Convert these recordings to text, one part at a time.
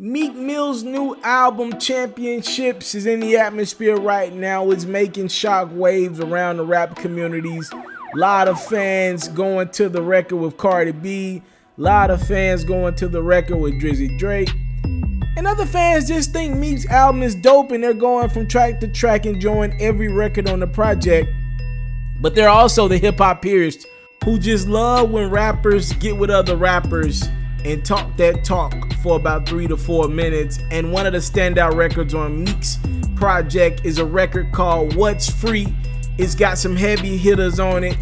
Meek Mill's new album Championships is in the atmosphere right now. It's making shock waves around the rap communities. A lot of fans going to the record with Cardi B. A lot of fans going to the record with Drizzy Drake. And other fans just think Meek's album is dope and they're going from track to track enjoying every record on the project. But there are also the hip hop purists who just love when rappers get with other rappers and talk that talk for about three to four minutes. And one of the standout records on Meek's project is a record called What's Free. It's got some heavy hitters on it.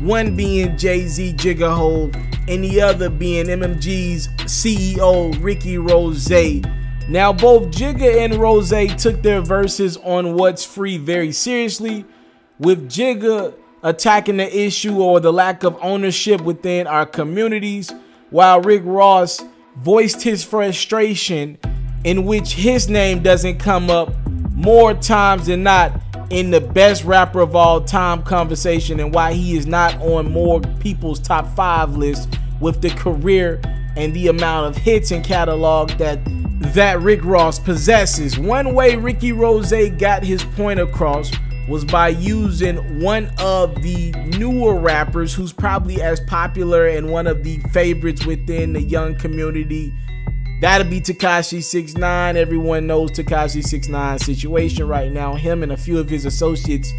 One being Jay Z Jigga Hov, and the other being MMG's CEO Ricky Rose. Now, both Jigga and Rose took their verses on What's Free very seriously, with Jigga attacking the issue or the lack of ownership within our communities, while Rick Ross voiced his frustration in which his name doesn't come up more times than not in the best rapper of all time conversation and why he is not on more people's top five list with the career and the amount of hits and catalog that that Rick Ross possesses. One way Ricky Rose got his point across was by using one of the newer rappers who's probably as popular and one of the favorites within the young community. That'll be Tekashi 69. Everyone knows Tekashi 69 situation right now. Him and a few of his associates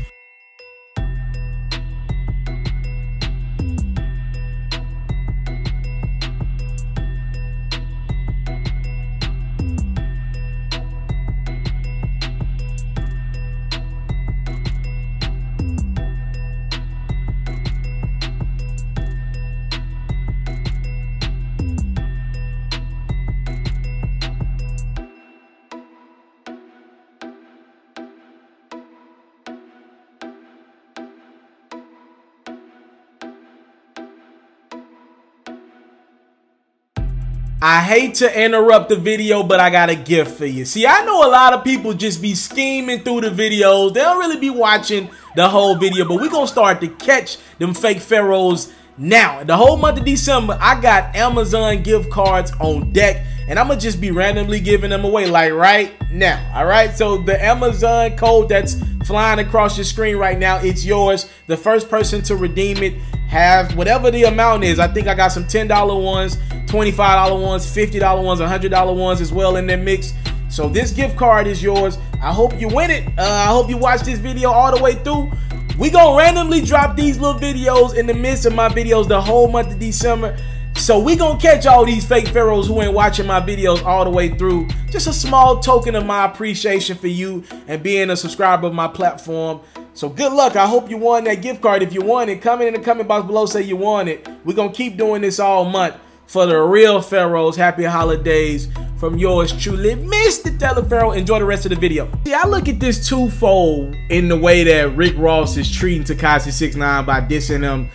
I hate to interrupt the video, but I got a gift for you. See, I know a lot of people just be scheming through the videos. They don't really be watching the whole video, but we're going to start to catch them fake Ferros now. The whole month of December, I got Amazon gift cards on deck, and I'm going to just be randomly giving them away, like right now. All right, so the Amazon code that's flying across your screen right now, it's yours. The first person to redeem it have whatever the amount is. I think I got some $10 ones, $25 ones, $50 ones, $100 ones as well in their mix. So this gift card is yours. I hope you win it. Uh, I hope you watch this video all the way through. We gonna randomly drop these little videos in the midst of my videos the whole month of December. So we gonna catch all these fake Ferros who ain't watching my videos all the way through. Just a small token of my appreciation for you and being a subscriber of my platform. So good luck. I hope you won that gift card. If you won it, comment in the comment box below, say you won it. We're gonna keep doing this all month for the real Ferros. Happy holidays from yours truly, Mr. Taliaferro. Enjoy the rest of the video. See, I look at this twofold in the way that Rick Ross is treating Tekashi 69 by dissing him.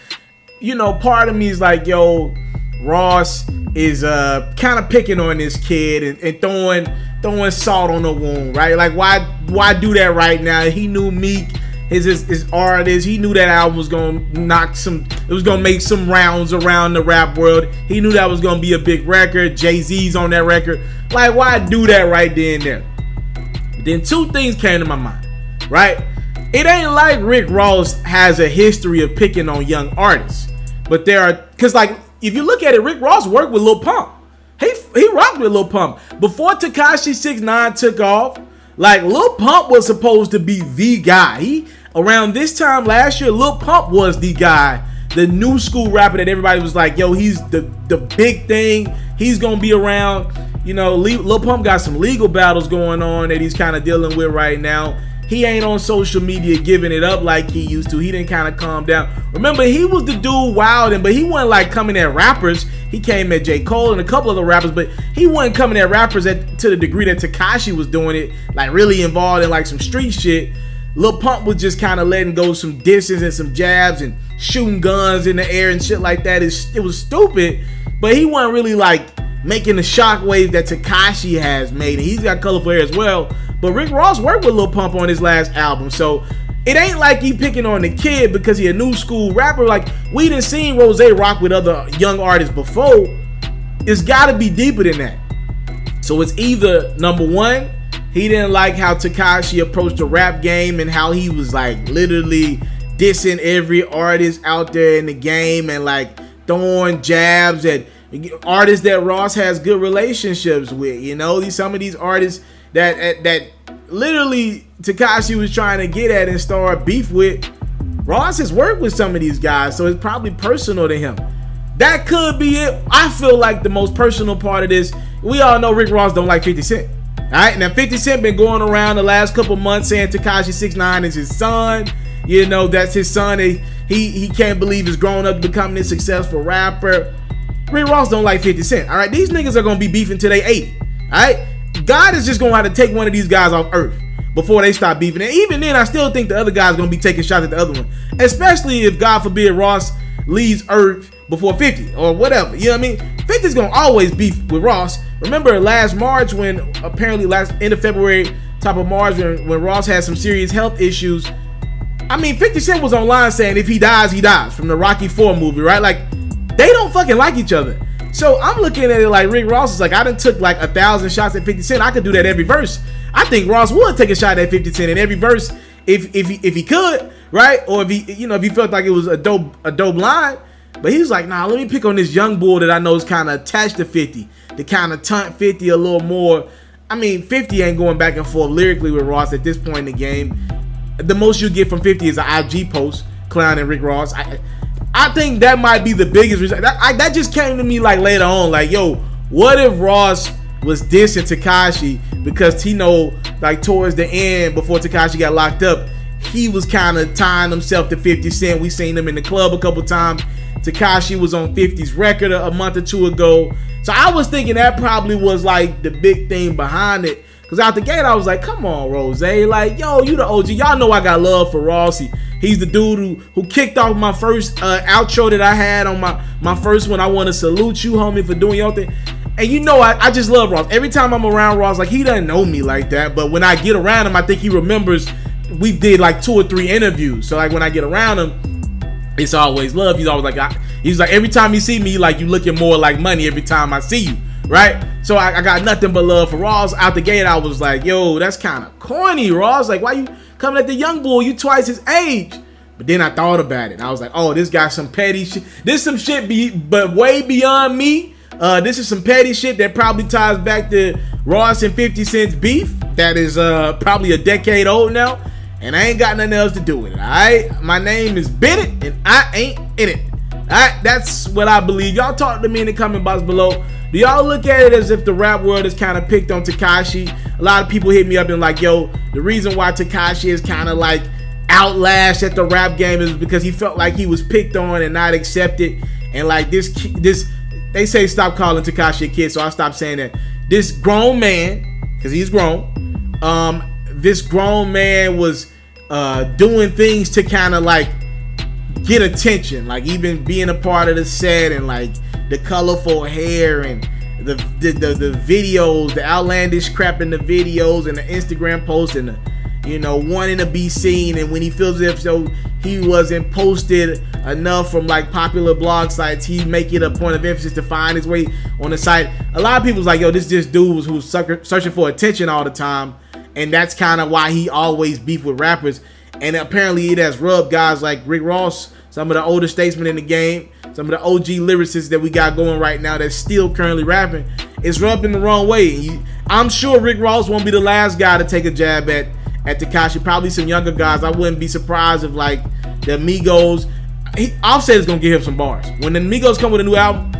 You know, part of me is like, yo, Ross is uh kind of picking on this kid and, and, throwing throwing salt on the wound, right? Like why why do that right now? He knew Meek, his his, his artist, he knew that album was gonna knock some it was gonna make some rounds around the rap world. He knew that was gonna be a big record. Jay-Z's on that record. Like why do that right then and there? Then two things came to my mind, right? It ain't like Rick Ross has a history of picking on young artists. But there are cause like if you look at it, Rick Ross worked with Lil Pump. He he rocked with Lil Pump. Before Tekashi 69 took off, like Lil Pump was supposed to be the guy. He around this time last year, Lil Pump was the guy, the new school rapper that everybody was like, yo, he's the the big thing. He's gonna be around. You know, Lil Pump got some legal battles going on that he's kind of dealing with right now he ain't on social media giving it up like he used to. He didn't kind of calm down. Remember, he was the dude wilding, but he wasn't like coming at rappers. He came at J. Cole and a couple other rappers, but he wasn't coming at rappers at, to the degree that Tekashi was doing it, like really involved in like some street shit. Lil Pump was just kind of letting go some disses and some jabs and shooting guns in the air and shit like that. It was stupid, but he wasn't really like making the shockwave that Tekashi has made. And he's got colorful hair as well. But Rick Ross worked with Lil Pump on his last album, so it ain't like he picking on the kid because he a new school rapper. Like we didn't seen Rose rock with other young artists before. It's got to be deeper than that. So it's either number one, he didn't like how Tekashi approached the rap game and how he was like literally dissing every artist out there in the game and like throwing jabs at artists that Ross has good relationships with. You know, these some of these artists that that literally Tekashi was trying to get at and start beef with. Ross has worked with some of these guys, so it's probably personal to him. That could be it. I feel like the most personal part of this, we all know Rick Ross don't like 50 Cent. All right, now 50 Cent been going around the last couple months saying Tekashi 69 is his son. You know, that's his son. He he, he can't believe he's grown up becoming a successful rapper. Rick Ross don't like 50 Cent. All right, these niggas are gonna be beefing till they 80. All right, God is just gonna have to take one of these guys off earth before they stop beefing. And even then, I still think the other guy's gonna be taking shots at the other one, especially if God forbid Ross leaves Earth before 50 or whatever. You know what I mean? 50's gonna always beef with Ross. Remember last March when apparently last end of February, top of March when, when Ross had some serious health issues. I mean, 50 Cent was online saying if he dies, he dies from the Rocky 4 movie, right? Like, they don't fucking like each other. So I'm looking at it like Rick Ross is like, I done took like a thousand shots at 50 Cent. I could do that every verse. I think Ross would take a shot at 50 Cent in every verse if if he, if he could, right? Or if he you know if he felt like it was a dope a dope line. But he was like, nah, let me pick on this young bull that I know is kind of attached to 50, to kind of tunt 50 a little more. I mean, 50 ain't going back and forth lyrically with Ross at this point in the game. The most you get from 50 is an IG post clowning Rick Ross. I, I think that might be the biggest reason. That, I, that just came to me like later on, like, yo, what if Ross was dissing Tekashi because Tino, like towards the end, before Tekashi got locked up, he was kind of tying himself to 50 Cent. We seen him in the club a couple times. Tekashi was on 50's record a, a month or two ago. So I was thinking that probably was like the big thing behind it. Cause out the gate, I was like, come on, Rose. Like, yo, you the OG. Y'all know I got love for Rossi. He's the dude who, who kicked off my first uh, outro that I had on my, my first one. I want to salute you, homie, for doing your thing. And you know, I, I just love Ross. Every time I'm around Ross, like he doesn't know me like that. But when I get around him, I think he remembers we did like two or three interviews. So like when I get around him, it's always love. He's always like, I, he's like every time you see me, like you looking more like money every time I see you, right? So I, I got nothing but love for Ross. Out the gate, I was like, yo, that's kind of corny, Ross. Like, why you coming at the young boy? You twice his age. But then I thought about it. I was like, oh, this got some petty shit. This some shit be but way beyond me. Uh, this is some petty shit that probably ties back to Ross and 50 Cent's beef. That is uh probably a decade old now. And I ain't got nothing else to do with it. Alright? My name is Bennett and I ain't in it. Alright, that's what I believe. Y'all talk to me in the comment box below. Do y'all look at it as if the rap world is kind of picked on Tekashi? A lot of people hit me up and like, yo, the reason why Tekashi is kind of like outlashed at the rap game is because he felt like he was picked on and not accepted. And like this, this, they say stop calling Tekashi a kid, so I stopped saying that. This grown man, because he's grown, um, this grown man was uh, doing things to kind of like get attention, like even being a part of the set and like the colorful hair and the the, the, the videos, the outlandish crap in the videos and the Instagram posts and the you know, wanting to be seen, and when he feels as though he wasn't posted enough from like popular blog sites, he make it a point of emphasis to find his way on the site. A lot of people's like, yo, this just dude who's searching for attention all the time, and that's kind of why he always beef with rappers. And apparently, it has rubbed guys like Rick Ross, some of the older statesmen in the game, some of the OG lyricists that we got going right now that's still currently rapping. It's rubbed in the wrong way. I'm sure Rick Ross won't be the last guy to take a jab at at Tekashi. Probably some younger guys. I wouldn't be surprised if like the Migos. He, Offset is gonna give him some bars when the Migos come with a new album.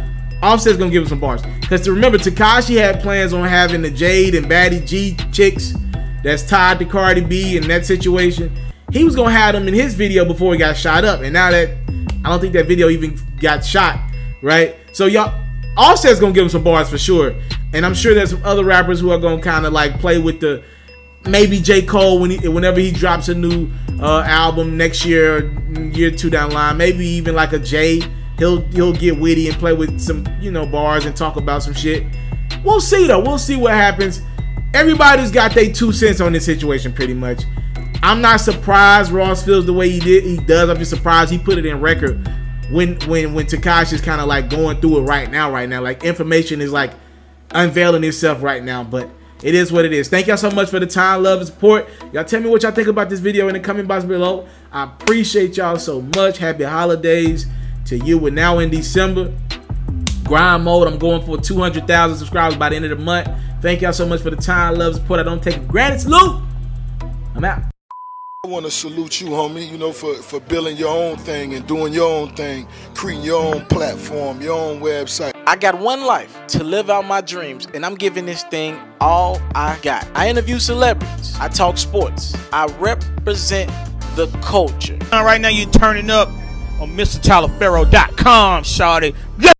Offset's gonna give him some bars. Because remember, Tekashi had plans on having the Jade and Batty G chicks that's tied to Cardi B in that situation. He was gonna have them in his video before he got shot up, and now that I don't think that video even got shot, right? So y'all, Offset's gonna give him some bars for sure, and I'm sure there's some other rappers who are gonna kind of like play with the maybe J. Cole when he, whenever he drops a new uh, album next year, year two down line, maybe even like a Jay, he'll he'll get witty and play with some you know bars and talk about some shit. We'll see though. We'll see what happens. Everybody's got their two cents on this situation pretty much. I'm not surprised Ross feels the way he did. He does. I'm just surprised he put it in record when when when Tekashi's kind of like going through it right now. Right now, like information is like unveiling itself right now. But it is what it is. Thank y'all so much for the time, love, and support. Y'all tell me what y'all think about this video in the comment box below. I appreciate y'all so much. Happy holidays to you. We're now in December. Grind mode. I'm going for 200,000 subscribers by the end of the month. Thank y'all so much for the time, love, support. I don't take it granted. Salute. I'm out. I want to salute you, homie, you know, for, for building your own thing and doing your own thing, creating your own platform, your own website. I got one life to live out my dreams, and I'm giving this thing all I got. I interview celebrities, I talk sports, I represent the culture. Right now, you're turning up on MrTaliaferro.com, shawty.